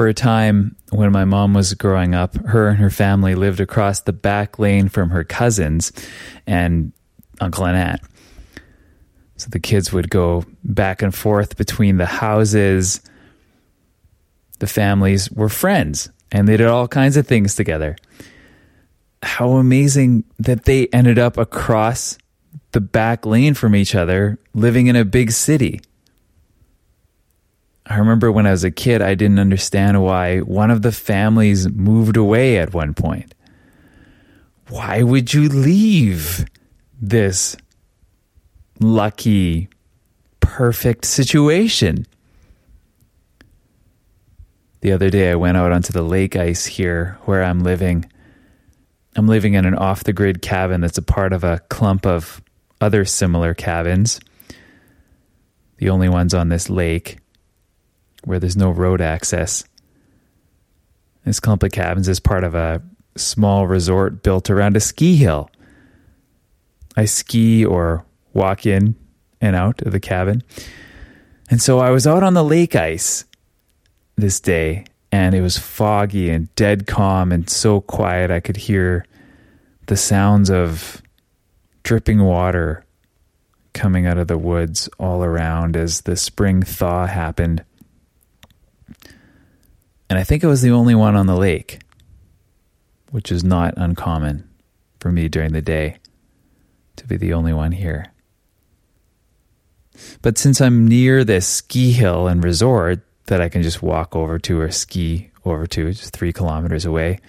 For a time, when my mom was growing up, her and her family lived across the back lane from her cousins and uncle and aunt. So the kids would go back and forth between the houses. The families were friends and they did all kinds of things together. How amazing that they ended up across the back lane from each other, living in a big city. I remember when I was a kid, I didn't understand why one of the families moved away at one point. Why would you leave this lucky, perfect situation? The other day, I went out onto the lake ice here where I'm living. I'm living in an off the grid cabin that's a part of a clump of other similar cabins, the only ones on this lake where there's no road access. This clump of cabins is part of a small resort built around a ski hill. I ski or walk in and out of the cabin. And so I was out on the lake ice this day, and it was foggy and dead calm and so quiet I could hear the sounds of dripping water coming out of the woods all around as the spring thaw happened. And I think I was the only one on the lake, which is not uncommon for me during the day to be the only one here. But since I'm near this ski hill and resort that I can just walk over to or ski over to, just three kilometers away,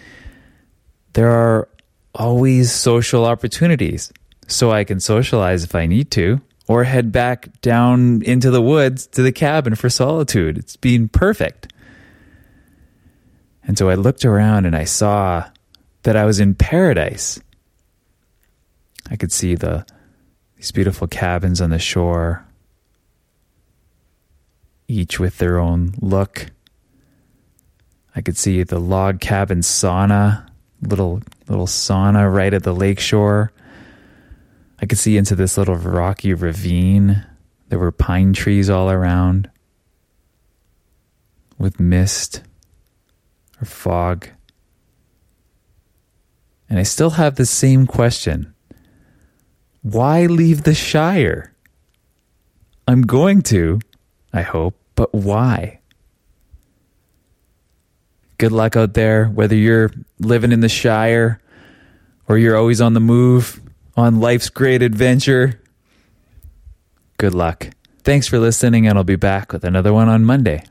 there are always social opportunities. So I can socialize if I need to, or head back down into the woods to the cabin for solitude. It's been perfect. And so I looked around and I saw that I was in paradise. I could see the these beautiful cabins on the shore, each with their own look. I could see the log cabin sauna, little little sauna right at the lake shore. I could see into this little rocky ravine. There were pine trees all around with mist or fog. And I still have the same question why leave the Shire? I'm going to, I hope, but why? Good luck out there, whether you're living in the Shire or you're always on the move on life's great adventure. Good luck. Thanks for listening, and I'll be back with another one on Monday.